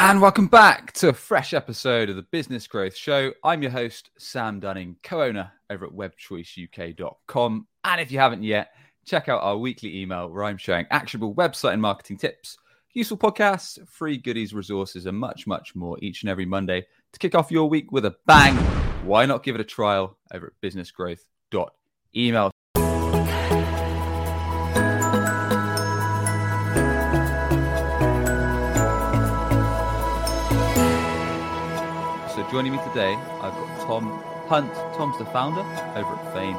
And welcome back to a fresh episode of the Business Growth Show. I'm your host, Sam Dunning, co owner over at webchoiceuk.com. And if you haven't yet, check out our weekly email where I'm sharing actionable website and marketing tips, useful podcasts, free goodies, resources, and much, much more each and every Monday to kick off your week with a bang. Why not give it a trial over at businessgrowth.email? Joining me today, I've got Tom Hunt. Tom's the founder over at Fame.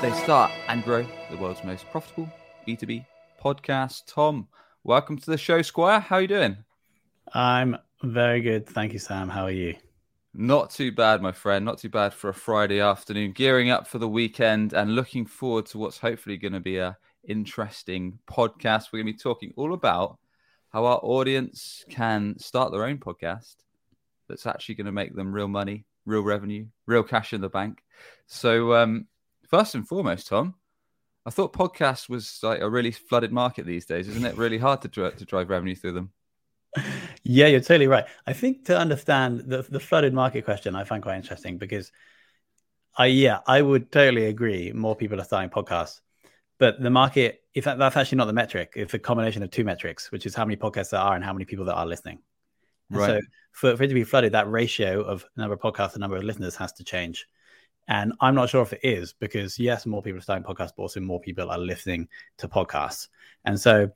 They start and grow the world's most profitable B2B podcast. Tom, welcome to the show, Squire. How are you doing? I'm very good. Thank you, Sam. How are you? Not too bad, my friend. Not too bad for a Friday afternoon. Gearing up for the weekend and looking forward to what's hopefully going to be a interesting podcast. We're going to be talking all about how our audience can start their own podcast that's actually going to make them real money, real revenue, real cash in the bank. So, um, first and foremost, Tom, I thought podcast was like a really flooded market these days, isn't it? Really hard to to drive revenue through them. Yeah, you're totally right. I think to understand the, the flooded market question, I find quite interesting because I yeah, I would totally agree. More people are starting podcasts, but the market, if that, that's actually not the metric, it's a combination of two metrics, which is how many podcasts there are and how many people that are listening. And right. So for, for it to be flooded, that ratio of number of podcasts and number of listeners has to change. And I'm not sure if it is because yes, more people are starting podcasts, but also more people are listening to podcasts. And so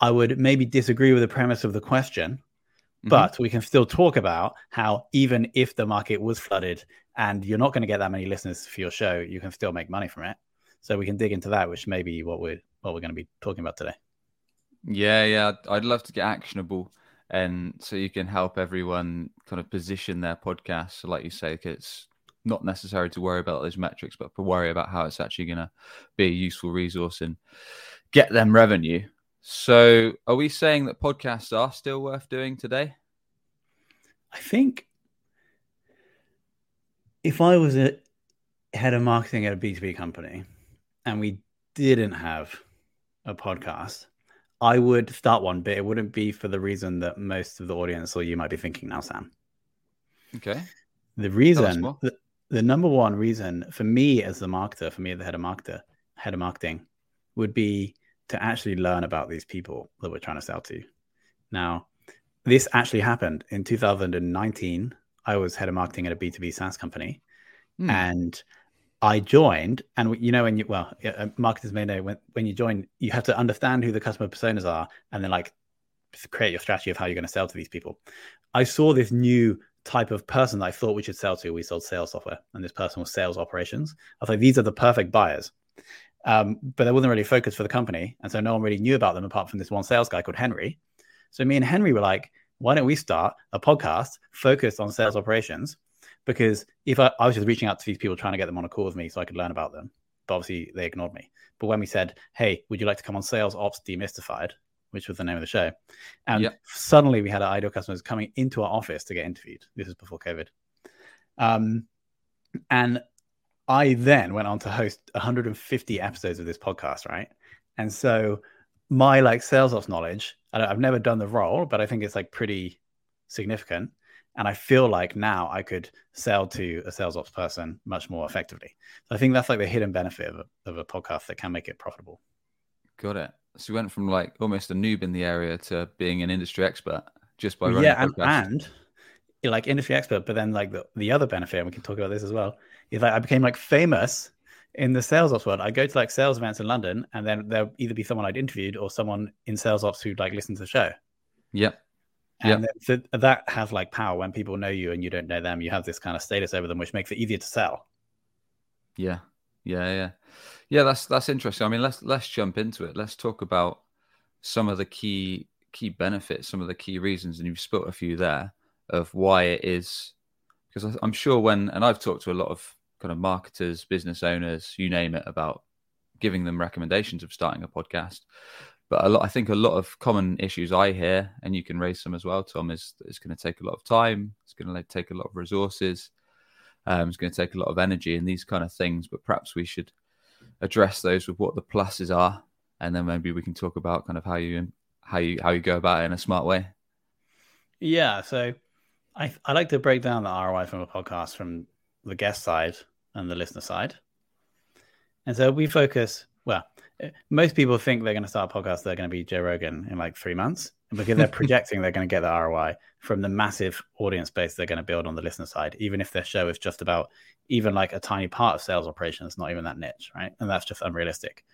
I would maybe disagree with the premise of the question, mm-hmm. but we can still talk about how even if the market was flooded and you're not going to get that many listeners for your show, you can still make money from it. So we can dig into that, which may be what we're what we're going to be talking about today. Yeah, yeah, I'd love to get actionable and so you can help everyone kind of position their podcast. So, like you say, it's not necessary to worry about those metrics, but to worry about how it's actually going to be a useful resource and get them revenue. So, are we saying that podcasts are still worth doing today? I think if I was a head of marketing at a B2B company and we didn't have a podcast, I would start one, but it wouldn't be for the reason that most of the audience or you might be thinking now, Sam. Okay. The reason, the, the, number one reason for me as the marketer, for me as the head of marketer, head of marketing, would be to actually learn about these people that we're trying to sell to. Now, this actually happened in 2019. I was head of marketing at a B2B SaaS company, hmm. and I joined, and you know, when you well, uh, marketers may know when when you join, you have to understand who the customer personas are, and then like create your strategy of how you're going to sell to these people. I saw this new type of person that I thought we should sell to. We sold sales software, and this person was sales operations. I thought these are the perfect buyers, um, but they wasn't really focused for the company, and so no one really knew about them apart from this one sales guy called Henry. So me and Henry were like, why don't we start a podcast focused on sales operations? Because if I, I was just reaching out to these people trying to get them on a call with me so I could learn about them, but obviously they ignored me. But when we said, "Hey, would you like to come on Sales Ops Demystified?" which was the name of the show, and yep. suddenly we had our ideal customers coming into our office to get interviewed. This is before COVID, um, and I then went on to host 150 episodes of this podcast, right? And so my like sales ops knowledge, I've never done the role, but I think it's like pretty significant and I feel like now I could sell to a sales ops person much more effectively. So I think that's like the hidden benefit of a, of a podcast that can make it profitable. Got it. So you went from like almost a noob in the area to being an industry expert just by running yeah, and, and like industry expert. But then like the, the other benefit, and we can talk about this as well, is like I became like famous in the sales ops world. I go to like sales events in London, and then there'll either be someone I'd interviewed or someone in sales ops who'd like listen to the show. Yep. And so that has like power when people know you and you don't know them. You have this kind of status over them, which makes it easier to sell. Yeah, yeah, yeah, yeah. That's that's interesting. I mean, let's let's jump into it. Let's talk about some of the key key benefits, some of the key reasons, and you've split a few there of why it is. Because I'm sure when, and I've talked to a lot of kind of marketers, business owners, you name it, about giving them recommendations of starting a podcast. But a lot, I think a lot of common issues I hear, and you can raise some as well, Tom, is it's going to take a lot of time. It's going to take a lot of resources. Um, it's going to take a lot of energy and these kind of things. But perhaps we should address those with what the pluses are, and then maybe we can talk about kind of how you how you how you go about it in a smart way. Yeah, so I I like to break down the ROI from a podcast from the guest side and the listener side. And so we focus, well, most people think they're going to start a podcast, they're going to be Joe Rogan in like three months because they're projecting they're going to get the ROI from the massive audience base they're going to build on the listener side, even if their show is just about even like a tiny part of sales operations, not even that niche, right? And that's just unrealistic.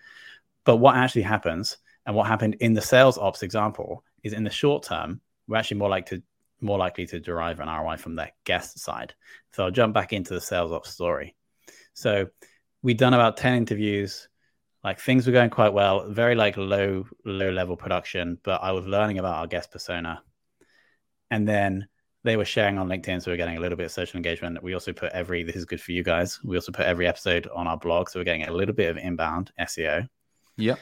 But what actually happens and what happened in the sales ops example is in the short term, we're actually more like to more likely to derive an ROI from their guest side. So I'll jump back into the sales ops story. So we've done about 10 interviews like things were going quite well very like low low level production but i was learning about our guest persona. And then they were sharing on linkedin so we're getting a little bit of social engagement. We also put every this is good for you guys we also put every episode on our blog so we're getting a little bit of inbound seo yeah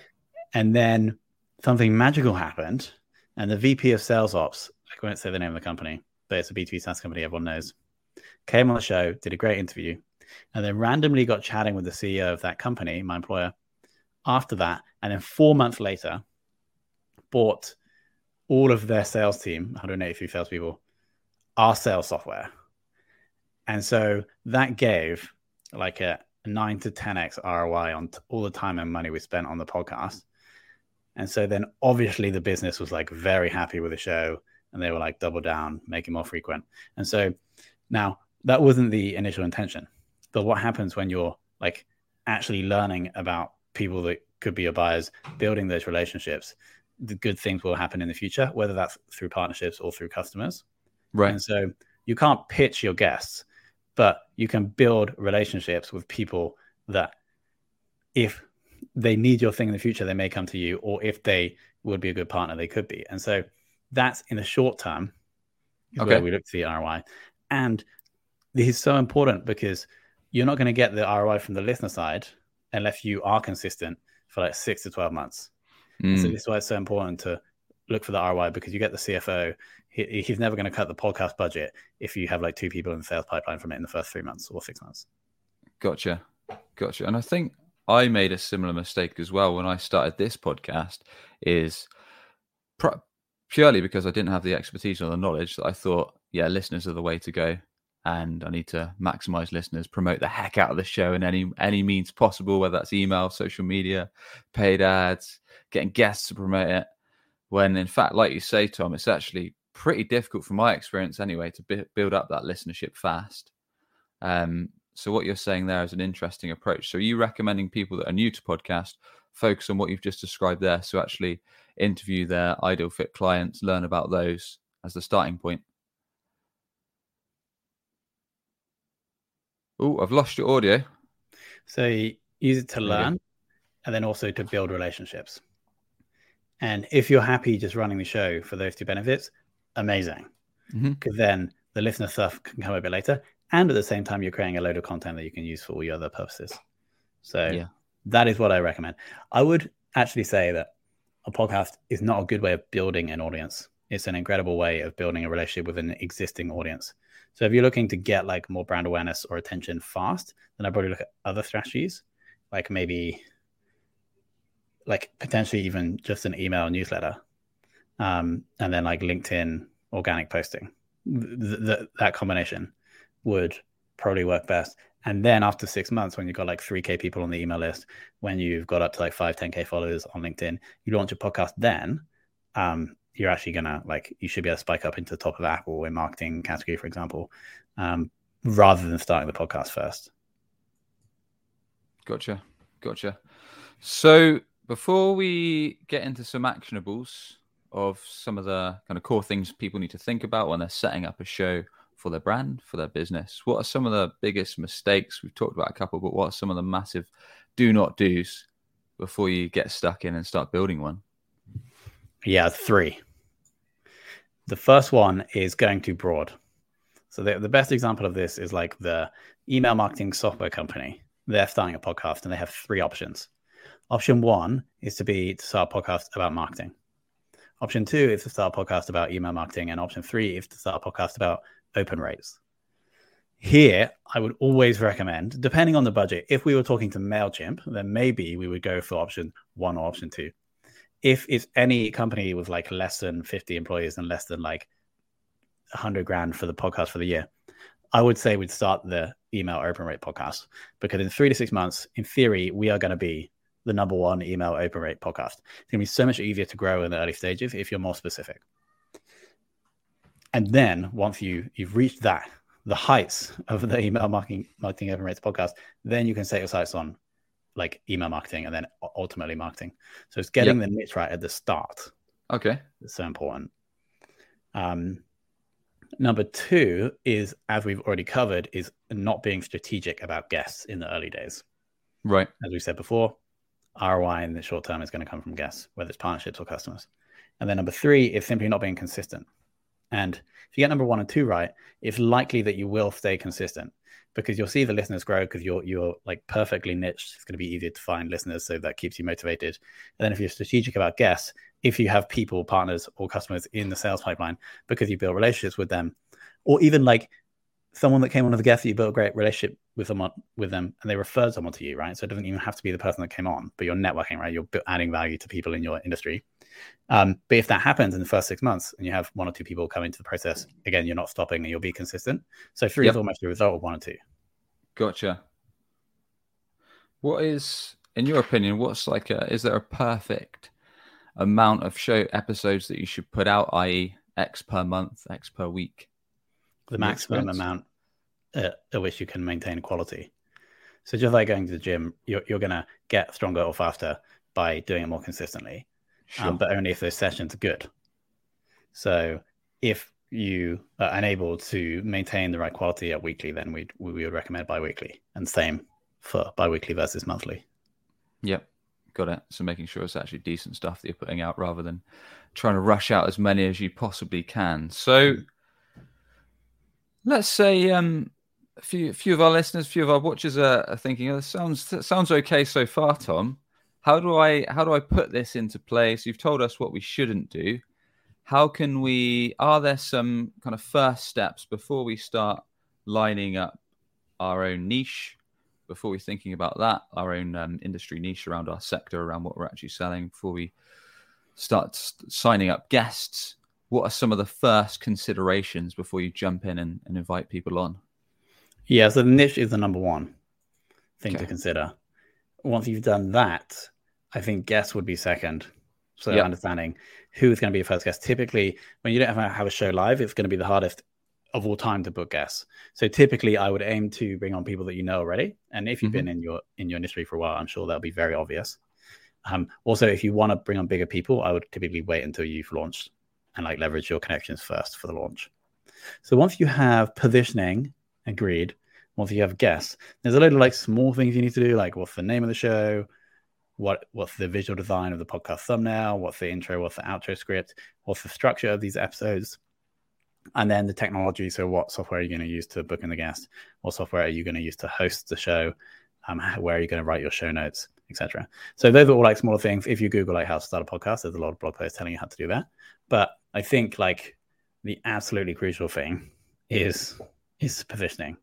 and then something magical happened and the vp of sales ops i won't say the name of the company but it's a b2b saas company everyone knows came on the show did a great interview and then randomly got chatting with the ceo of that company my employer after that, and then four months later, bought all of their sales team, 183 salespeople, our sales software. And so that gave like a nine to 10x ROI on t- all the time and money we spent on the podcast. And so then obviously the business was like very happy with the show and they were like double down, make it more frequent. And so now that wasn't the initial intention. But what happens when you're like actually learning about people that could be your buyers, building those relationships, the good things will happen in the future, whether that's through partnerships or through customers. Right. And so you can't pitch your guests, but you can build relationships with people that if they need your thing in the future, they may come to you, or if they would be a good partner, they could be. And so that's in the short term okay. where we look to the ROI. And this is so important because you're not going to get the ROI from the listener side unless you are consistent for like six to 12 months. Mm. So this is why it's so important to look for the ROI because you get the CFO. He, he's never going to cut the podcast budget if you have like two people in the sales pipeline from it in the first three months or six months. Gotcha. Gotcha. And I think I made a similar mistake as well when I started this podcast is pr- purely because I didn't have the expertise or the knowledge that I thought, yeah, listeners are the way to go and I need to maximize listeners, promote the heck out of the show in any any means possible, whether that's email, social media, paid ads, getting guests to promote it. When in fact, like you say, Tom, it's actually pretty difficult from my experience anyway to b- build up that listenership fast. Um, so what you're saying there is an interesting approach. So are you recommending people that are new to podcast focus on what you've just described there? So actually interview their ideal fit clients, learn about those as the starting point. Oh, I've lost your audio. So you use it to learn and then also to build relationships. And if you're happy just running the show for those two benefits, amazing. Because mm-hmm. then the listener stuff can come a bit later. And at the same time, you're creating a load of content that you can use for all your other purposes. So yeah. that is what I recommend. I would actually say that a podcast is not a good way of building an audience. It's an incredible way of building a relationship with an existing audience. So if you're looking to get like more brand awareness or attention fast, then I'd probably look at other strategies, like maybe like potentially even just an email newsletter, um, and then like LinkedIn organic posting. Th- th- that combination would probably work best. And then after six months, when you've got like 3K people on the email list, when you've got up to like five, 10K followers on LinkedIn, you launch a podcast then. Um, you're actually gonna like you should be able to spike up into the top of Apple in marketing category, for example, um, rather than starting the podcast first. Gotcha, gotcha. So before we get into some actionables of some of the kind of core things people need to think about when they're setting up a show for their brand, for their business, what are some of the biggest mistakes? We've talked about a couple, but what are some of the massive do not do's before you get stuck in and start building one? Yeah, three. The first one is going too broad. So the, the best example of this is like the email marketing software company. They're starting a podcast and they have three options. Option one is to be to start a podcast about marketing. Option two is to start a podcast about email marketing, and option three is to start a podcast about open rates. Here, I would always recommend, depending on the budget, if we were talking to MailChimp, then maybe we would go for option one or option two if it's any company with like less than 50 employees and less than like 100 grand for the podcast for the year, I would say we'd start the email open rate podcast because in three to six months, in theory, we are going to be the number one email open rate podcast. It's going to be so much easier to grow in the early stages if you're more specific. And then once you you've reached that, the heights of the email marketing marketing open rates podcast, then you can set your sights on like email marketing and then ultimately marketing. So it's getting yep. the niche right at the start. Okay. It's so important. Um, number two is, as we've already covered, is not being strategic about guests in the early days. Right. As we said before, ROI in the short term is going to come from guests, whether it's partnerships or customers. And then number three is simply not being consistent. And if you get number one and two right, it's likely that you will stay consistent because you'll see the listeners grow because you're you're like perfectly niched. It's going to be easier to find listeners, so that keeps you motivated. And then if you're strategic about guests, if you have people, partners, or customers in the sales pipeline because you build relationships with them, or even like someone that came on as a guest that you built a great relationship with someone with them and they referred someone to you, right? So it doesn't even have to be the person that came on, but you're networking, right? You're adding value to people in your industry. Um, but if that happens in the first six months and you have one or two people come into the process, again, you're not stopping and you'll be consistent. So three yep. is almost the result of one or two. Gotcha. What is, in your opinion, what's like a, is there a perfect amount of show episodes that you should put out, i.e., X per month, X per week? The maximum amount at, at which you can maintain quality. So just like going to the gym, you're, you're going to get stronger or faster by doing it more consistently, um, sure. um, but only if those sessions are good. So if you are unable to maintain the right quality at weekly, then we we would recommend biweekly, and same for biweekly versus monthly. Yep, got it. So making sure it's actually decent stuff that you're putting out, rather than trying to rush out as many as you possibly can. So mm. let's say um, a few, few of our listeners, a few of our watchers are, are thinking, oh, sounds sounds okay so far, Tom. How do I how do I put this into place? You've told us what we shouldn't do. How can we? Are there some kind of first steps before we start lining up our own niche? Before we're thinking about that, our own um, industry niche around our sector, around what we're actually selling, before we start signing up guests, what are some of the first considerations before you jump in and, and invite people on? Yeah, so the niche is the number one thing okay. to consider. Once you've done that, I think guests would be second. So yep. understanding who's going to be your first guest. Typically, when you don't have, have a show live, it's going to be the hardest of all time to book guests. So typically, I would aim to bring on people that you know already. And if you've mm-hmm. been in your in your industry for a while, I'm sure that'll be very obvious. Um, also, if you want to bring on bigger people, I would typically wait until you've launched and like leverage your connections first for the launch. So once you have positioning Agreed. Once you have guests, there's a lot of like small things you need to do, like what's the name of the show, what what's the visual design of the podcast thumbnail, what's the intro, what's the outro script, what's the structure of these episodes, and then the technology. So, what software are you going to use to book in the guest? What software are you going to use to host the show? Um, where are you going to write your show notes, etc. So, those are all like smaller things. If you Google like how to start a podcast, there's a lot of blog posts telling you how to do that. But I think like the absolutely crucial thing is is positioning,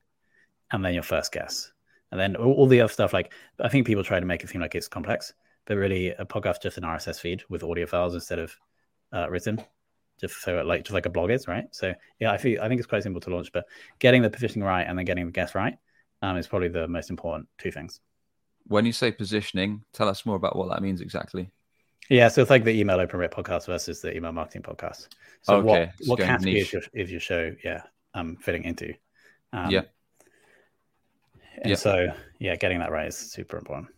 and then your first guess, and then all, all, the other stuff. Like I think people try to make it seem like it's complex, but really a podcast just an RSS feed with audio files instead of uh, written, just so it, like just like a blog is, right? So yeah, I feel I think it's quite simple to launch, but getting the positioning right and then getting the guess right um, is probably the most important two things. When you say positioning, tell us more about what that means exactly. Yeah, so it's like the email open rate podcast versus the email marketing podcast. So okay. what, what category is your, is your show? Yeah, um, fitting into. Um, yeah. And yeah. so, yeah, getting that right is super important.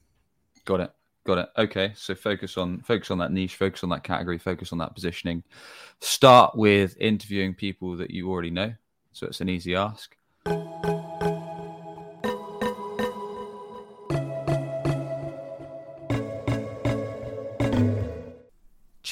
Got it. Got it. Okay, so focus on focus on that niche, focus on that category, focus on that positioning. Start with interviewing people that you already know, so it's an easy ask.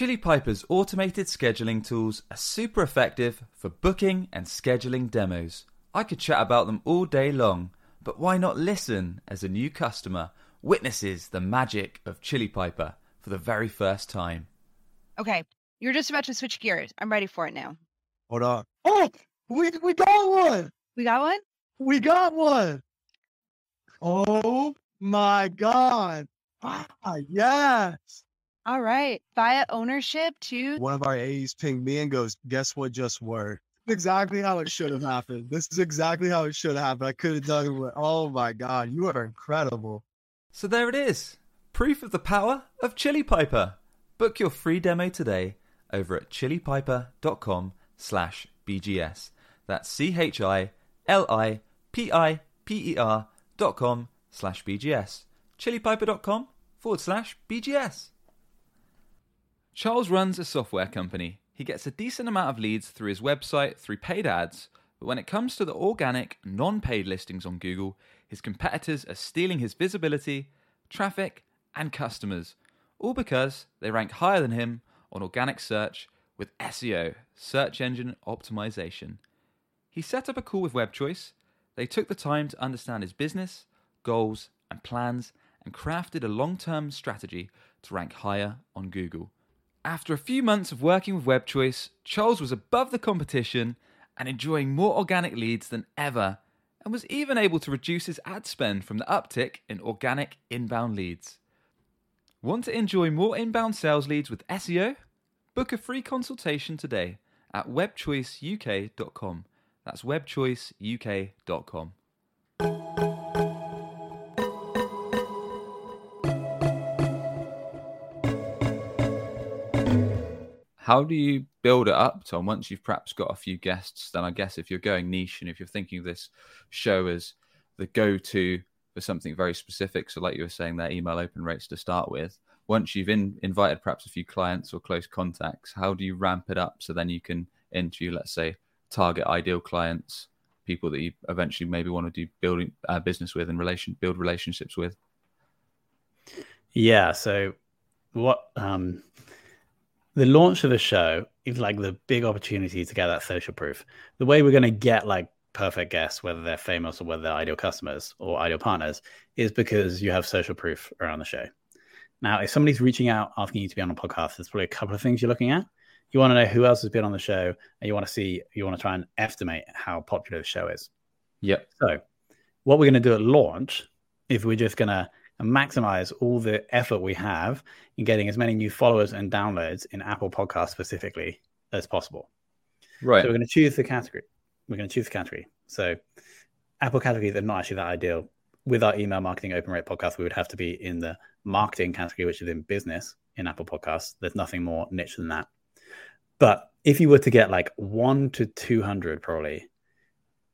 Chili Piper's automated scheduling tools are super effective for booking and scheduling demos. I could chat about them all day long, but why not listen as a new customer witnesses the magic of Chili Piper for the very first time? Okay, you're just about to switch gears. I'm ready for it now. Hold on. Oh, we we got one. We got one. We got one. Oh my god! Ah, yes. All right. Via ownership to one of our A's pinged me and goes, "Guess what just worked." exactly how it should have happened. This is exactly how it should have happened. I could have done it. With, oh my god, you are incredible. So there it is. Proof of the power of Chili Piper. Book your free demo today over at chilipiper.com slash BGS. That's C-H-I-L-I-P-I-P-E-R dot com slash BGS. chilipiper.com forward slash BGS. Charles runs a software company. He gets a decent amount of leads through his website, through paid ads, but when it comes to the organic, non paid listings on Google, his competitors are stealing his visibility, traffic, and customers, all because they rank higher than him on organic search with SEO, search engine optimization. He set up a call with WebChoice. They took the time to understand his business, goals, and plans and crafted a long term strategy to rank higher on Google. After a few months of working with WebChoice, Charles was above the competition and enjoying more organic leads than ever, and was even able to reduce his ad spend from the uptick in organic inbound leads. Want to enjoy more inbound sales leads with SEO? Book a free consultation today at webchoiceuk.com. That's webchoiceuk.com. How do you build it up, Tom? Once you've perhaps got a few guests, then I guess if you're going niche and if you're thinking of this show as the go to for something very specific, so like you were saying, their email open rates to start with, once you've in, invited perhaps a few clients or close contacts, how do you ramp it up so then you can interview, let's say, target ideal clients, people that you eventually maybe want to do building uh, business with and relation build relationships with? Yeah. So what um the launch of the show is like the big opportunity to get that social proof. The way we're going to get like perfect guests, whether they're famous or whether they're ideal customers or ideal partners, is because you have social proof around the show. Now, if somebody's reaching out asking you to be on a podcast, there's probably a couple of things you're looking at. You want to know who else has been on the show, and you want to see, you want to try and estimate how popular the show is. Yep. So, what we're going to do at launch is we're just going to and maximize all the effort we have in getting as many new followers and downloads in Apple Podcasts specifically as possible. Right. So we're going to choose the category. We're going to choose the category. So Apple categories are not actually that ideal. With our email marketing open rate podcast, we would have to be in the marketing category, which is in business in Apple Podcasts. There's nothing more niche than that. But if you were to get like one to 200 probably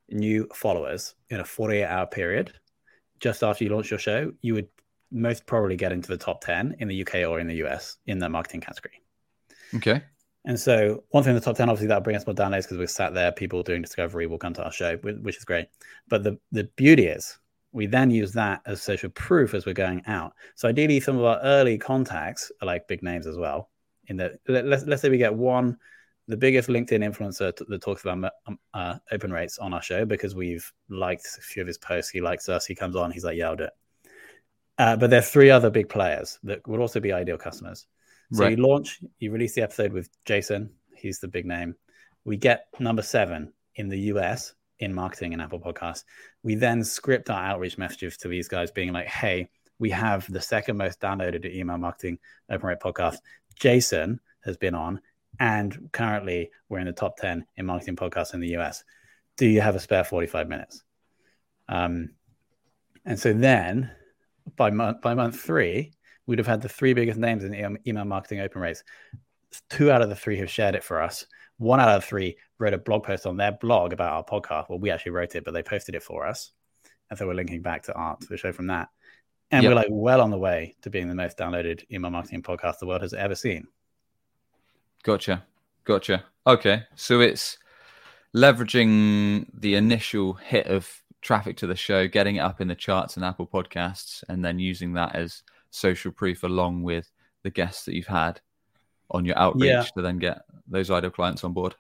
new followers in a 48 hour period, just after you launch your show, you would most probably get into the top 10 in the UK or in the US in the marketing category. Okay. And so, one thing in the top 10, obviously, that'll bring us more downloads because we're sat there, people doing discovery will come to our show, which is great. But the, the beauty is, we then use that as social proof as we're going out. So, ideally, some of our early contacts are like big names as well. In the let's, let's say we get one the biggest LinkedIn influencer t- that talks about um, uh, open rates on our show because we've liked a few of his posts. He likes us. He comes on. He's like, yeah, I'll do it. Uh, but there are three other big players that would also be ideal customers. So right. you launch, you release the episode with Jason. He's the big name. We get number seven in the US in marketing and Apple Podcasts. We then script our outreach messages to these guys, being like, hey, we have the second most downloaded email marketing open rate podcast. Jason has been on and currently we're in the top 10 in marketing podcasts in the US. Do you have a spare 45 minutes? Um, and so then by month, by month three, we'd have had the three biggest names in email marketing open rates. Two out of the three have shared it for us. One out of three wrote a blog post on their blog about our podcast. Well, we actually wrote it, but they posted it for us. And so we're linking back to art to the show from that. And yep. we're like well on the way to being the most downloaded email marketing podcast the world has ever seen. Gotcha. Gotcha. Okay. So it's leveraging the initial hit of traffic to the show, getting it up in the charts and Apple Podcasts, and then using that as social proof along with the guests that you've had on your outreach yeah. to then get those ideal clients on board.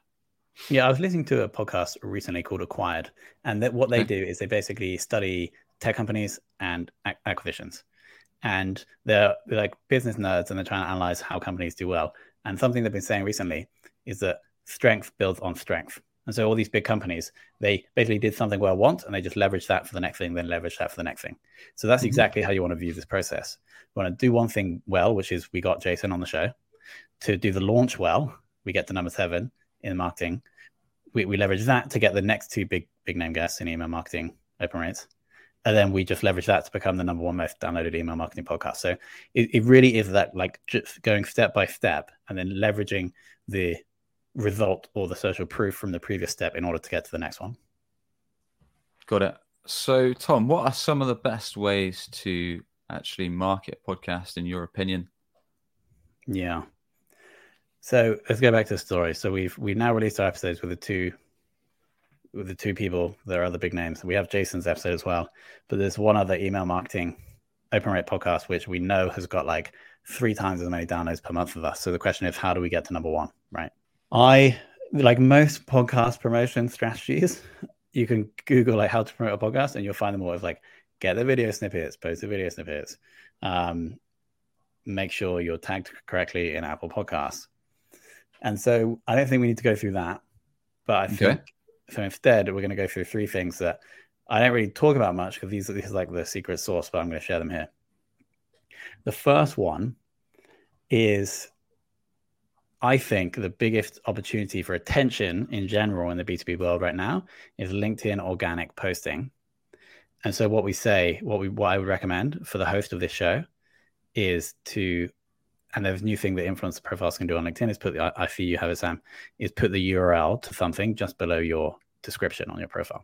Yeah, I was listening to a podcast recently called Acquired, and that what they okay. do is they basically study tech companies and acquisitions, and they're, they're like business nerds, and they're trying to analyze how companies do well. And something they've been saying recently is that strength builds on strength. And so all these big companies, they basically did something well once and they just leverage that for the next thing, then leverage that for the next thing. So that's mm-hmm. exactly how you want to view this process. We want to do one thing well, which is we got Jason on the show. To do the launch well, we get to number seven in marketing. we, we leverage that to get the next two big big name guests in email marketing open rates and then we just leverage that to become the number one most downloaded email marketing podcast. So it, it really is that like just going step by step and then leveraging the result or the social proof from the previous step in order to get to the next one. Got it. So tom what are some of the best ways to actually market podcast in your opinion? Yeah. So let's go back to the story. So we've we've now released our episodes with the two the two people there are other big names. We have Jason's episode as well, but there's one other email marketing open rate podcast which we know has got like three times as many downloads per month of us. So the question is, how do we get to number one? Right? I like most podcast promotion strategies. You can Google like how to promote a podcast, and you'll find them all. It's like get the video snippets, post the video snippets, um, make sure you're tagged correctly in Apple Podcasts and so I don't think we need to go through that. But I think okay. So instead, we're going to go through three things that I don't really talk about much because these, these are like the secret sauce, but I'm going to share them here. The first one is I think the biggest opportunity for attention in general in the B2B world right now is LinkedIn organic posting. And so what we say, what we what I would recommend for the host of this show is to and there's a new thing that influencer profiles can do on LinkedIn is put the I see you have it, Sam, is put the URL to something just below your description on your profile.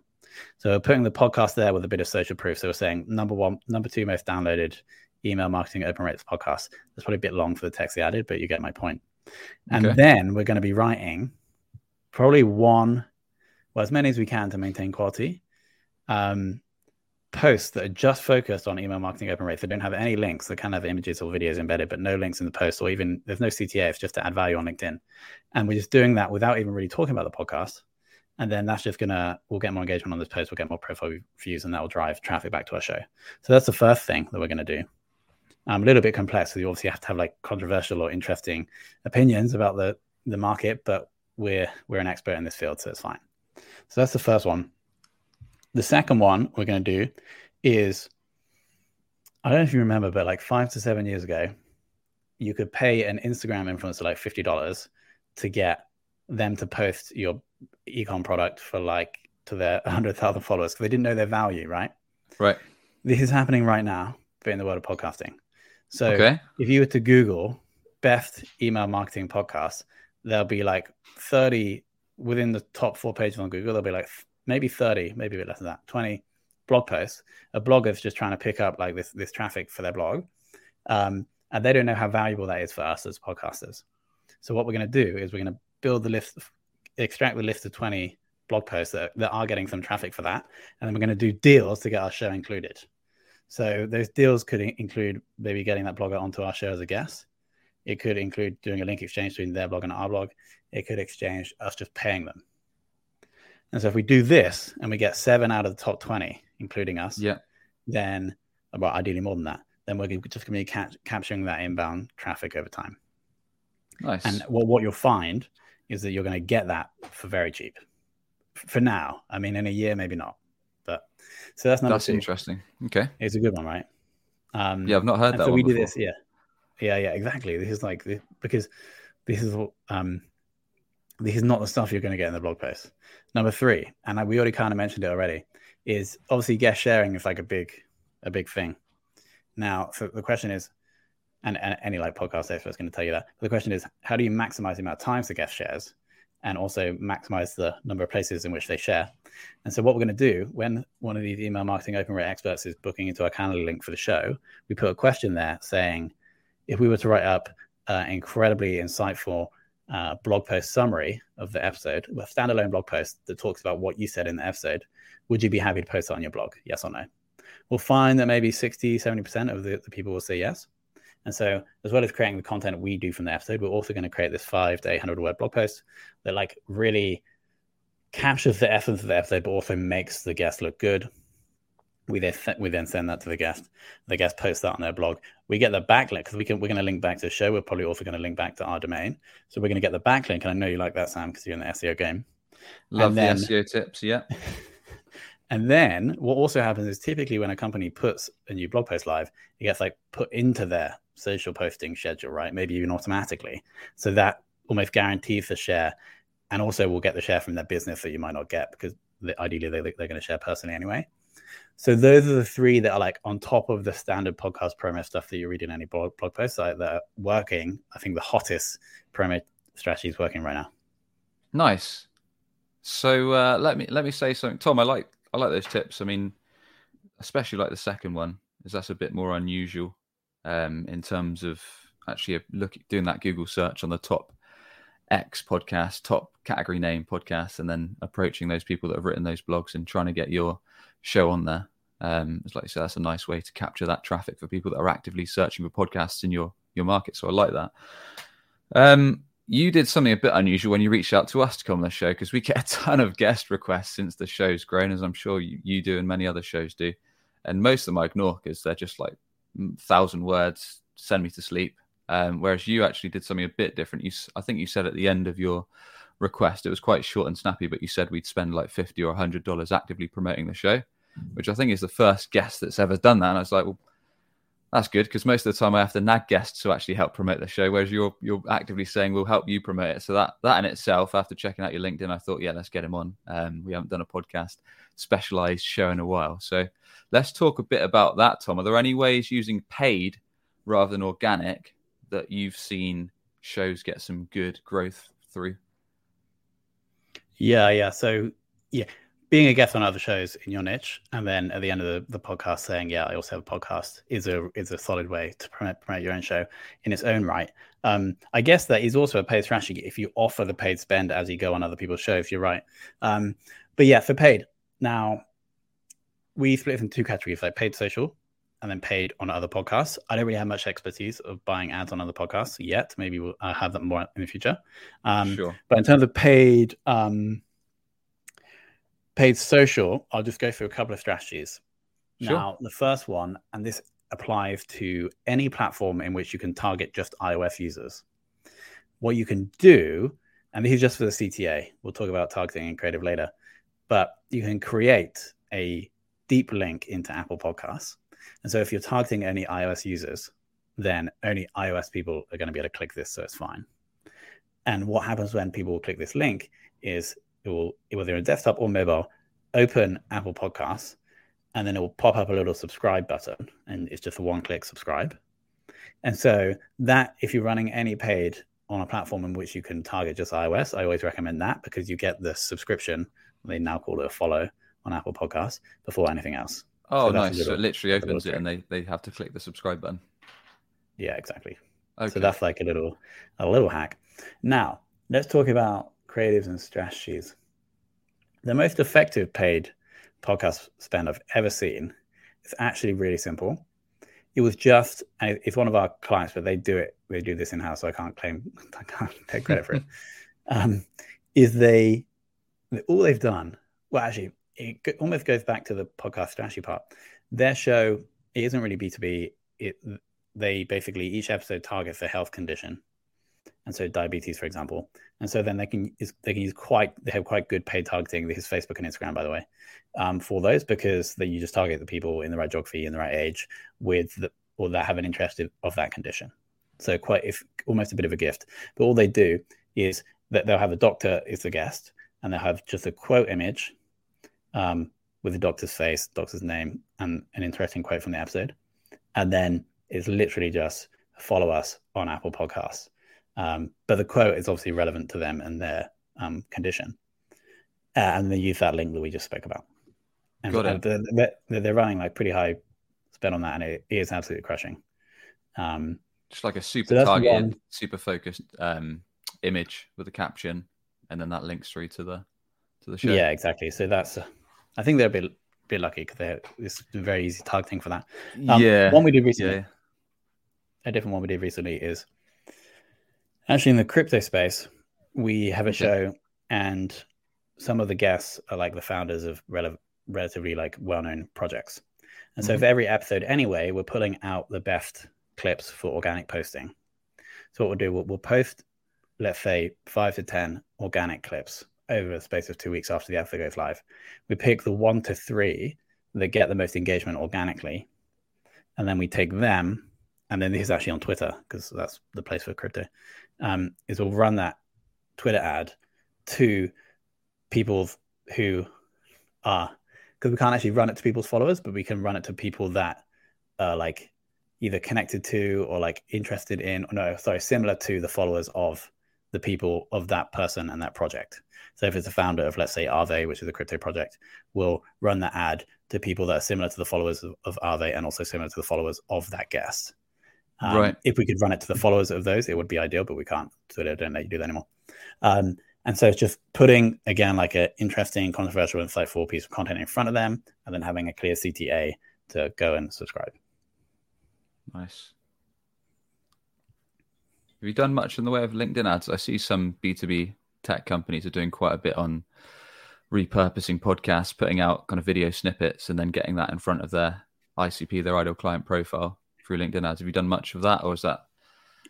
So we're putting the podcast there with a bit of social proof. So we're saying number one, number two most downloaded email marketing open rates podcast. That's probably a bit long for the text they added, but you get my point. And okay. then we're going to be writing probably one, well, as many as we can to maintain quality. Um, posts that are just focused on email marketing open rates. They don't have any links. They can have images or videos embedded, but no links in the post or even there's no CTA. It's just to add value on LinkedIn. And we're just doing that without even really talking about the podcast. And then that's just gonna we'll get more engagement on this post, we'll get more profile views, and that will drive traffic back to our show. So that's the first thing that we're gonna do. Um, a little bit complex, so you obviously have to have like controversial or interesting opinions about the the market, but we're we're an expert in this field, so it's fine. So that's the first one. The second one we're going to do is I don't know if you remember, but like five to seven years ago, you could pay an Instagram influencer like fifty dollars to get them to post your ecom product for like to their hundred thousand followers because they didn't know their value, right? Right. This is happening right now, but in the world of podcasting. So okay. if you were to Google best email marketing podcast, there'll be like thirty within the top four pages on Google. There'll be like maybe 30, maybe a bit less than that, 20 blog posts. A blogger's just trying to pick up like this this traffic for their blog. Um, and they don't know how valuable that is for us as podcasters. So what we're going to do is we're going to build the list, extract the list of 20 blog posts that, that are getting some traffic for that. And then we're going to do deals to get our show included. So those deals could include maybe getting that blogger onto our show as a guest. It could include doing a link exchange between their blog and our blog. It could exchange us just paying them. And so if we do this and we get seven out of the top 20, including us, yeah, then, well, ideally more than that, then we're just going to be ca- capturing that inbound traffic over time. Nice. And what, what you'll find is that you're going to get that for very cheap for now. I mean, in a year, maybe not. But so that's not That's two. interesting. Okay. It's a good one, right? Um, yeah, I've not heard that. So we before. do this. Yeah. Yeah. Yeah. Exactly. This is like, because this is, um, this is not the stuff you're going to get in the blog post. Number three, and we already kind of mentioned it already, is obviously guest sharing is like a big, a big thing. Now, so the question is, and, and any like podcast expert is going to tell you that. But the question is, how do you maximize the amount of times the guest shares, and also maximize the number of places in which they share? And so, what we're going to do when one of these email marketing open rate experts is booking into our Calendly link for the show, we put a question there saying, if we were to write up uh, incredibly insightful uh, blog post summary of the episode, a standalone blog post that talks about what you said in the episode, would you be happy to post it on your blog? Yes or no? We'll find that maybe 60, 70% of the, the people will say yes. And so, as well as creating the content we do from the episode, we're also going to create this five to 800 word blog post that like really captures the essence of the episode, but also makes the guest look good, we then we then send that to the guest. The guest posts that on their blog. We get the backlink because we can we're going to link back to the show. We're probably also going to link back to our domain. So we're going to get the backlink. And I know you like that, Sam, because you're in the SEO game. Love then, the SEO tips. Yeah. and then what also happens is typically when a company puts a new blog post live, it gets like put into their social posting schedule, right? Maybe even automatically. So that almost guarantees the share and also we'll get the share from their business that you might not get because they, ideally they, they're going to share personally anyway. So those are the three that are like on top of the standard podcast promo stuff that you read in any blog, blog post site that are working. I think the hottest promo strategy is working right now. Nice. So uh, let me let me say something, Tom. I like I like those tips. I mean, especially like the second one, is that's a bit more unusual um, in terms of actually look doing that Google search on the top X podcast, top category name podcast, and then approaching those people that have written those blogs and trying to get your show on there. Um, it's like you said, that's a nice way to capture that traffic for people that are actively searching for podcasts in your your market. So I like that. Um, you did something a bit unusual when you reached out to us to come on the show because we get a ton of guest requests since the show's grown, as I'm sure you, you do and many other shows do. And most of them I ignore because they're just like thousand words, send me to sleep. Um, whereas you actually did something a bit different. You, I think you said at the end of your request, it was quite short and snappy, but you said we'd spend like fifty or hundred dollars actively promoting the show, which I think is the first guest that's ever done that. And I was like, well, that's good because most of the time I have to nag guests to actually help promote the show, whereas you're you're actively saying we'll help you promote it. So that that in itself, after checking out your LinkedIn, I thought, yeah, let's get him on. Um, we haven't done a podcast specialized show in a while, so let's talk a bit about that. Tom, are there any ways using paid rather than organic that you've seen shows get some good growth through? Yeah, yeah. So yeah, being a guest on other shows in your niche, and then at the end of the, the podcast saying, "Yeah, I also have a podcast," is a is a solid way to promote, promote your own show in its own right. Um, I guess that is also a paid strategy if you offer the paid spend as you go on other people's shows. If you're right. Um, but yeah, for paid now, we split it into two categories: like paid social and then paid on other podcasts. I don't really have much expertise of buying ads on other podcasts yet. Maybe we'll uh, have that more in the future. Um, sure. But in terms of paid, um, paid social, I'll just go through a couple of strategies. Sure. Now, the first one, and this applies to any platform in which you can target just iOS users. What you can do, and this is just for the CTA, we'll talk about targeting and creative later, but you can create a deep link into Apple Podcasts and so if you're targeting only iOS users, then only iOS people are going to be able to click this, so it's fine. And what happens when people click this link is it will, whether you're on desktop or mobile, open Apple Podcasts, and then it will pop up a little subscribe button, and it's just a one-click subscribe. And so that, if you're running any paid on a platform in which you can target just iOS, I always recommend that because you get the subscription. They now call it a follow on Apple Podcasts before anything else. Oh, so nice. Little, so it literally opens it and they, they have to click the subscribe button. Yeah, exactly. Okay. So that's like a little a little hack. Now, let's talk about creatives and strategies. The most effective paid podcast spend I've ever seen is actually really simple. It was just it's one of our clients, but they do it. They do this in house, so I can't claim I can't take credit for it. Um, is they all they've done? Well, actually, it almost goes back to the podcast strategy part. Their show it isn't really B two B. It they basically each episode targets a health condition, and so diabetes, for example. And so then they can they can use quite they have quite good paid targeting. This is Facebook and Instagram, by the way, um, for those because then you just target the people in the right geography in the right age with the or that have an interest of that condition. So quite if almost a bit of a gift. But all they do is that they'll have a doctor is the guest, and they'll have just a quote image um, with the doctor's face, doctor's name, and an interesting quote from the episode. And then it's literally just follow us on Apple Podcasts. Um, but the quote is obviously relevant to them and their um, condition. Uh, and they use that link that we just spoke about. And, Got it. they're, they're, running like pretty high spend on that, and it is absolutely crushing. Um, just like a super so targeted, one... super focused um, image with a caption, and then that links through to the to the show. Yeah, exactly. So that's I think they're a bit bit lucky because it's very easy targeting for that. Um, yeah. One we did recently, yeah. a different one we did recently is actually in the crypto space. We have a show, and some of the guests are like the founders of rel- relatively like well known projects. And so, mm-hmm. for every episode, anyway, we're pulling out the best clips for organic posting. So, what we'll do, we'll, we'll post, let's say, five to 10 organic clips over the space of two weeks after the episode goes live. We pick the one to three that get the most engagement organically, and then we take them. And then this is actually on Twitter because that's the place for crypto. Um, is we'll run that Twitter ad to people who are because we can't actually run it to people's followers, but we can run it to people that are like either connected to or like interested in, or no, sorry, similar to the followers of the people of that person and that project. So if it's a founder of, let's say, Aave, which is a crypto project, we'll run the ad to people that are similar to the followers of, of and also similar to the followers of that guest. Um, right. If we could run it to the followers of those, it would be ideal, but we can't. So they don't let you do that anymore. Um, and so it's just putting again like an interesting, controversial, insightful piece of content in front of them, and then having a clear CTA to go and subscribe. Nice. Have you done much in the way of LinkedIn ads? I see some B2B tech companies are doing quite a bit on repurposing podcasts, putting out kind of video snippets, and then getting that in front of their ICP, their ideal client profile through LinkedIn ads. Have you done much of that, or is that?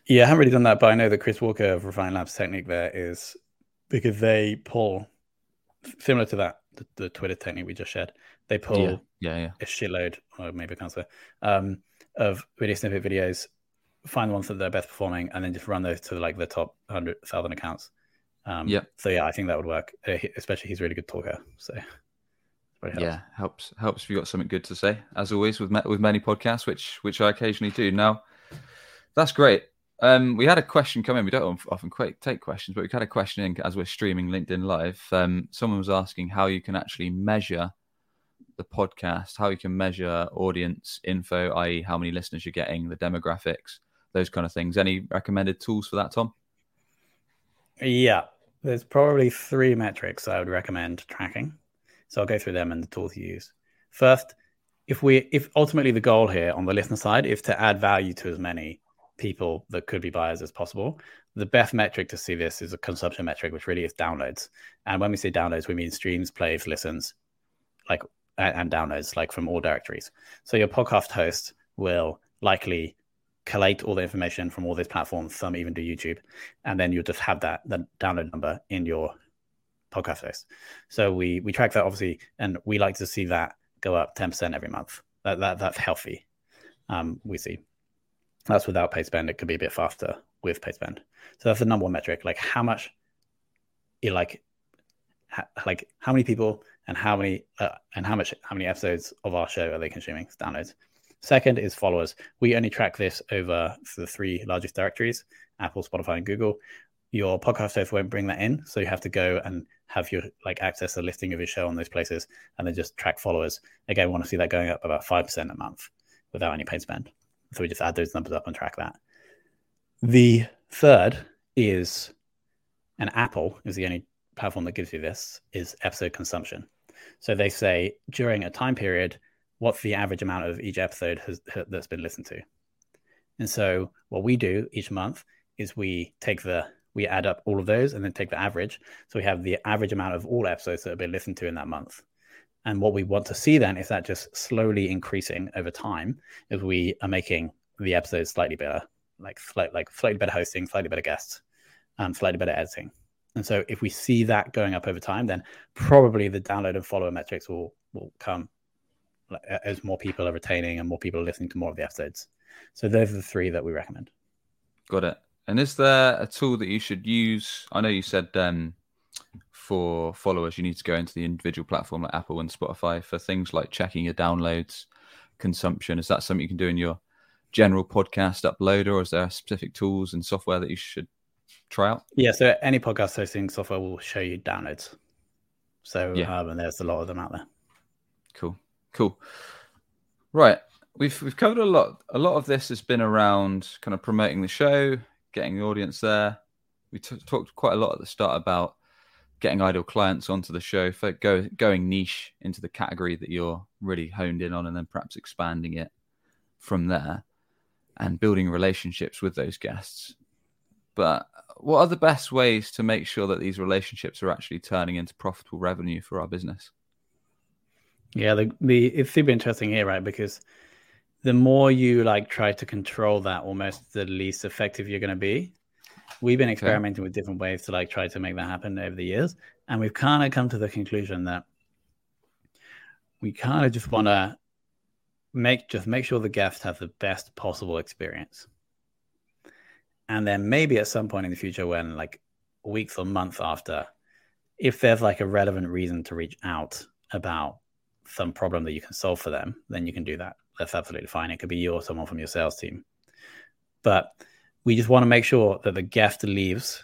Yeah, I haven't really done that, but I know that Chris Walker of Refine Labs Technique there is because they pull similar to that the, the Twitter technique we just shared. They pull yeah, yeah, yeah. a shitload, or maybe I can't say, um, of video snippet videos, find the ones that they're best performing, and then just run those to like the top hundred thousand accounts. Um, yeah. So yeah, I think that would work. Uh, especially he's a really good talker. So helps. yeah, helps helps if you got something good to say. As always with with many podcasts, which which I occasionally do. Now, that's great. Um, we had a question come in. We don't often quite take questions, but we had a question in as we're streaming LinkedIn Live. Um, someone was asking how you can actually measure the podcast, how you can measure audience info, i.e., how many listeners you're getting, the demographics, those kind of things. Any recommended tools for that, Tom? Yeah, there's probably three metrics I would recommend tracking. So I'll go through them and the tools you use. First, if we if ultimately the goal here on the listener side is to add value to as many people that could be buyers as possible. The best metric to see this is a consumption metric, which really is downloads. And when we say downloads, we mean streams, plays, listens, like and downloads, like from all directories. So your podcast host will likely collate all the information from all these platforms. Some even do YouTube, and then you'll just have that the download number in your podcast. So we we track that obviously, and we like to see that go up ten percent every month. That that that's healthy. Um, we see that's without paid spend. It could be a bit faster with paid spend. So that's the number one metric. Like how much, you like, ha, like how many people and how many uh, and how much how many episodes of our show are they consuming? Downloads. Second is followers. We only track this over the three largest directories: Apple, Spotify, and Google. Your podcast host won't bring that in, so you have to go and have your like access the listing of your show on those places, and then just track followers. Again, we want to see that going up about five percent a month without any paid spend. So we just add those numbers up and track that. The third is, and Apple is the only platform that gives you this, is episode consumption. So they say during a time period, what's the average amount of each episode has, that's been listened to. And so what we do each month is we take the we add up all of those and then take the average. So we have the average amount of all episodes that have been listened to in that month. And what we want to see then is that just slowly increasing over time if we are making the episodes slightly better, like slight, like slightly better hosting, slightly better guests, and slightly better editing. And so if we see that going up over time, then probably the download and follower metrics will will come as more people are retaining and more people are listening to more of the episodes. So those are the three that we recommend. Got it. And is there a tool that you should use? I know you said um, for followers, you need to go into the individual platform like Apple and Spotify for things like checking your downloads, consumption. Is that something you can do in your general podcast uploader, or is there specific tools and software that you should try out? Yeah, so any podcast hosting software will show you downloads. So yeah. um, and there's a lot of them out there. Cool, cool. Right, we've we've covered a lot. A lot of this has been around kind of promoting the show, getting the audience there. We t- talked quite a lot at the start about getting ideal clients onto the show, for go, going niche into the category that you're really honed in on, and then perhaps expanding it from there and building relationships with those guests. But what are the best ways to make sure that these relationships are actually turning into profitable revenue for our business? Yeah, the, the it's super interesting here, right? Because the more you like try to control that, almost the least effective you're going to be we've been experimenting okay. with different ways to like try to make that happen over the years and we've kind of come to the conclusion that we kind of just want to make just make sure the guests have the best possible experience and then maybe at some point in the future when like weeks or months after if there's like a relevant reason to reach out about some problem that you can solve for them, then you can do that. That's absolutely fine. It could be you or someone from your sales team. But we just want to make sure that the guest leaves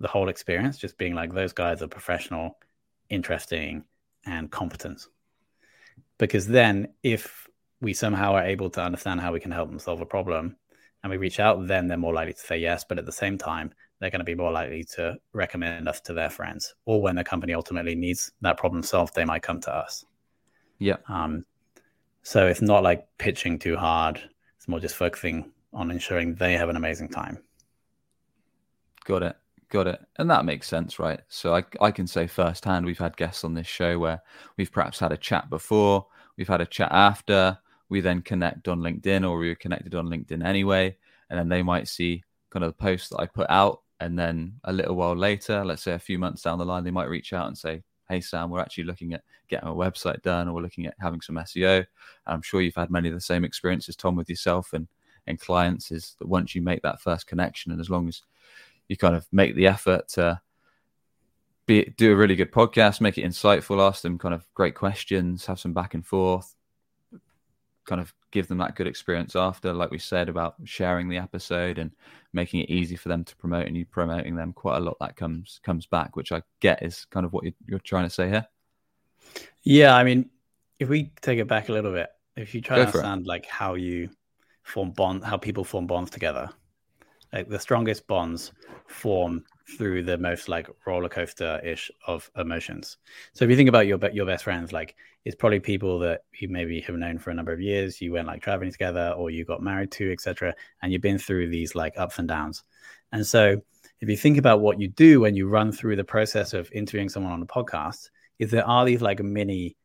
the whole experience just being like those guys are professional, interesting, and competent. Because then if we somehow are able to understand how we can help them solve a problem and we reach out, then they're more likely to say yes. But at the same time, they're going to be more likely to recommend us to their friends. Or when the company ultimately needs that problem solved, they might come to us. Yeah. Um, so it's not like pitching too hard. It's more just focusing on ensuring they have an amazing time. Got it. Got it. And that makes sense, right? So I, I can say firsthand, we've had guests on this show where we've perhaps had a chat before, we've had a chat after, we then connect on LinkedIn or we were connected on LinkedIn anyway. And then they might see kind of the post that I put out. And then a little while later, let's say a few months down the line, they might reach out and say, Hey, Sam, we're actually looking at getting a website done or we're looking at having some SEO. I'm sure you've had many of the same experiences, Tom, with yourself and, and clients is that once you make that first connection and as long as you kind of make the effort to be, do a really good podcast, make it insightful, ask them kind of great questions, have some back and forth, kind of give them that good experience after, like we said about sharing the episode and making it easy for them to promote and you promoting them quite a lot that comes comes back, which I get is kind of what you're, you're trying to say here. Yeah, I mean, if we take it back a little bit, if you try Go to understand it. like how you form bond, how people form bonds together, like the strongest bonds form through the most like roller coaster ish of emotions. So if you think about your your best friends, like it's probably people that you maybe have known for a number of years. You went like traveling together, or you got married to, etc. And you've been through these like ups and downs. And so if you think about what you do when you run through the process of interviewing someone on a podcast, is there are these like mini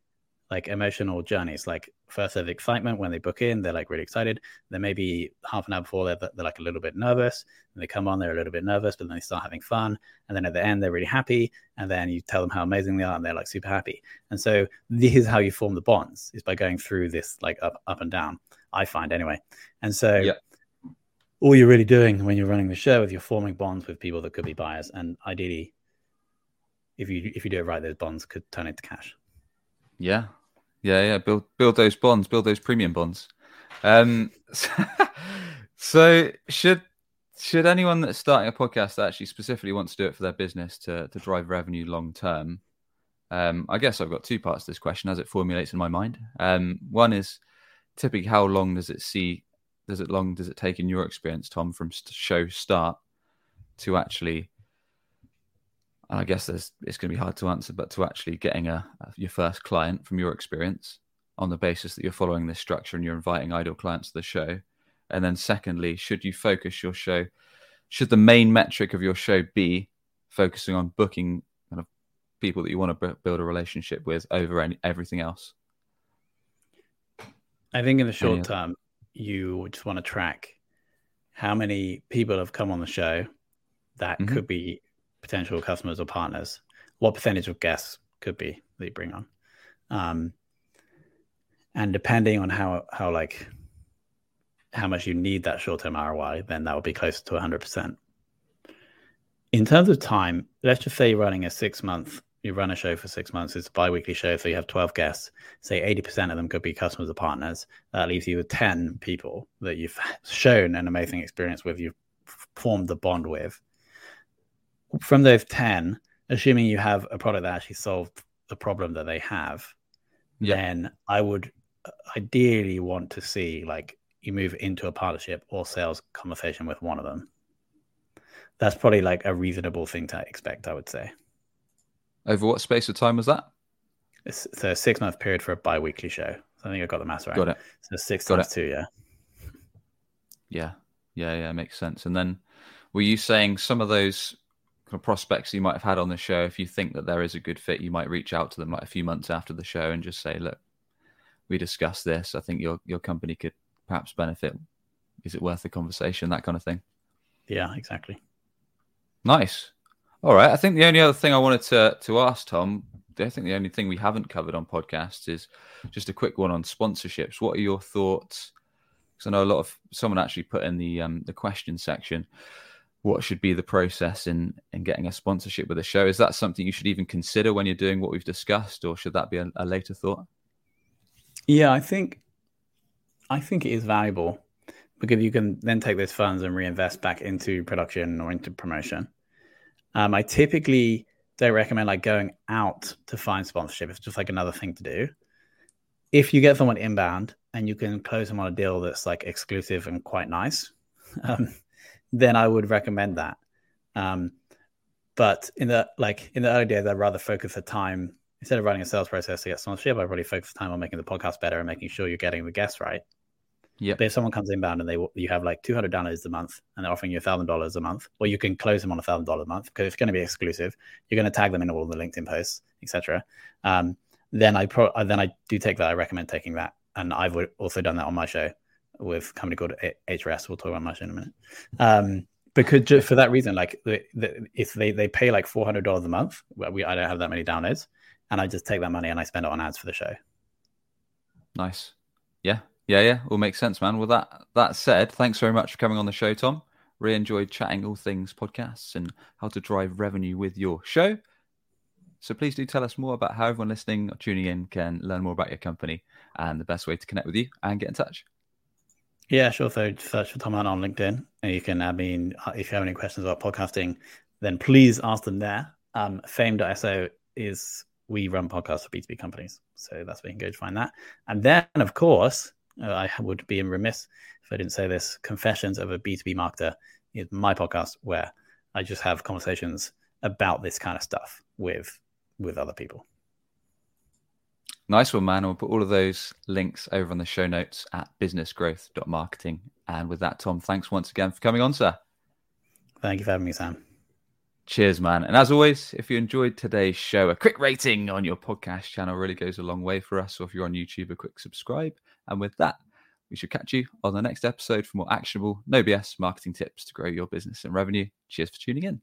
like emotional journeys. Like first there's excitement when they book in, they're like really excited. Then maybe half an hour before they're, they're like a little bit nervous. And they come on, they're a little bit nervous, but then they start having fun. And then at the end, they're really happy. And then you tell them how amazing they are, and they're like super happy. And so this is how you form the bonds is by going through this like up up and down. I find anyway. And so. Yeah. All you're really doing when you're running the show is you're forming bonds with people that could be buyers, and ideally, if you if you do it right, those bonds could turn into cash. Yeah, yeah, yeah. Build build those bonds, build those premium bonds. Um, so should should anyone that's starting a podcast that actually specifically wants to do it for their business to to drive revenue long term? Um, I guess I've got two parts to this question as it formulates in my mind. Um, one is typically how long does it see does it long does it take in your experience, Tom, from show start to actually and I guess there's, it's going to be hard to answer, but to actually getting a, a, your first client from your experience on the basis that you're following this structure and you're inviting ideal clients to the show. And then secondly, should you focus your show? Should the main metric of your show be focusing on booking kind of people that you want to b- build a relationship with over any, everything else? I think in the short term, you just want to track how many people have come on the show that mm-hmm. could be potential customers or partners, what percentage of guests could be that you bring on. Um, and depending on how how like how much you need that short term ROI, then that would be closer to 100%. In terms of time, let's just say you're running a six month, you run a show for six months, it's a bi weekly show, so you have 12 guests. Say 80% of them could be customers or partners. That leaves you with 10 people that you've shown an amazing experience with, you've formed the bond with from those 10, assuming you have a product that actually solved the problem that they have, yeah. then I would uh, ideally want to see like you move into a partnership or sales conversation with one of them. That's probably like a reasonable thing to expect, I would say. Over what space of time was that? It's, it's a six month period for a bi weekly show. So I think I got the math right. Got it. So six got times it. two, yeah. Yeah. Yeah. Yeah. Makes sense. And then were you saying some of those kind of prospects you might have had on the show, if you think that there is a good fit, you might reach out to them like a few months after the show and just say, "Look, we discussed this. I think your your company could perhaps benefit. Is it worth the conversation?" That kind of thing. Yeah, exactly. Nice. All right. I think the only other thing I wanted to to ask Tom, I think the only thing we haven't covered on podcasts is just a quick one on sponsorships. What are your thoughts? Because I know a lot of someone actually put in the um, the question section what should be the process in in getting a sponsorship with a show. Is that something you should even consider when you're doing what we've discussed, or should that be a, a later thought? Yeah, I think I think it is valuable because you can then take those funds and reinvest back into production or into promotion. Um, I typically don't recommend like going out to find sponsorship. It's just like another thing to do. If you get someone inbound and you can close them on a deal that's like exclusive and quite nice, um, then I would recommend that. Um, but in the like in the early days, I'd rather focus the time instead of running a sales process to get sponsorship. I'd probably focus the time on making the podcast better and making sure you're getting the guests right. Yeah. But if someone comes inbound and they you have like 200 downloads a month and they're offering you thousand dollars a month, well, you can close them on a thousand dollars a month because it's going to be exclusive. You're going to tag them in all the LinkedIn posts, etc. Um, then I pro then I do take that. I recommend taking that, and I've also done that on my show with a company called HRS. We'll talk about much in a minute. Um, because for that reason, like the, the, if they they pay like four hundred dollars a month, we I don't have that many downloads, and I just take that money and I spend it on ads for the show. Nice. Yeah, yeah, yeah, all makes sense, man. Well, that that said, thanks very much for coming on the show, Tom. Really enjoyed chatting all things podcasts and how to drive revenue with your show. So please do tell us more about how everyone listening or tuning in can learn more about your company and the best way to connect with you and get in touch. Yeah, sure. So search for Tom Hunt on LinkedIn, and you can. I mean, if you have any questions about podcasting, then please ask them there. Um, Fame.so is we run podcasts for B2B companies. So that's where you can go to find that. And then, of course, uh, I would be remiss if I didn't say this. Confessions of a B2B marketer is my podcast where I just have conversations about this kind of stuff with with other people. Nice one, man. We'll put all of those links over on the show notes at businessgrowth.marketing. And with that, Tom, thanks once again for coming on, sir. Thank you for having me, Sam. Cheers, man. And as always, if you enjoyed today's show, a quick rating on your podcast channel really goes a long way for us. So if you're on YouTube, a quick subscribe. And with that, we should catch you on the next episode for more actionable, no BS marketing tips to grow your business and revenue. Cheers for tuning in.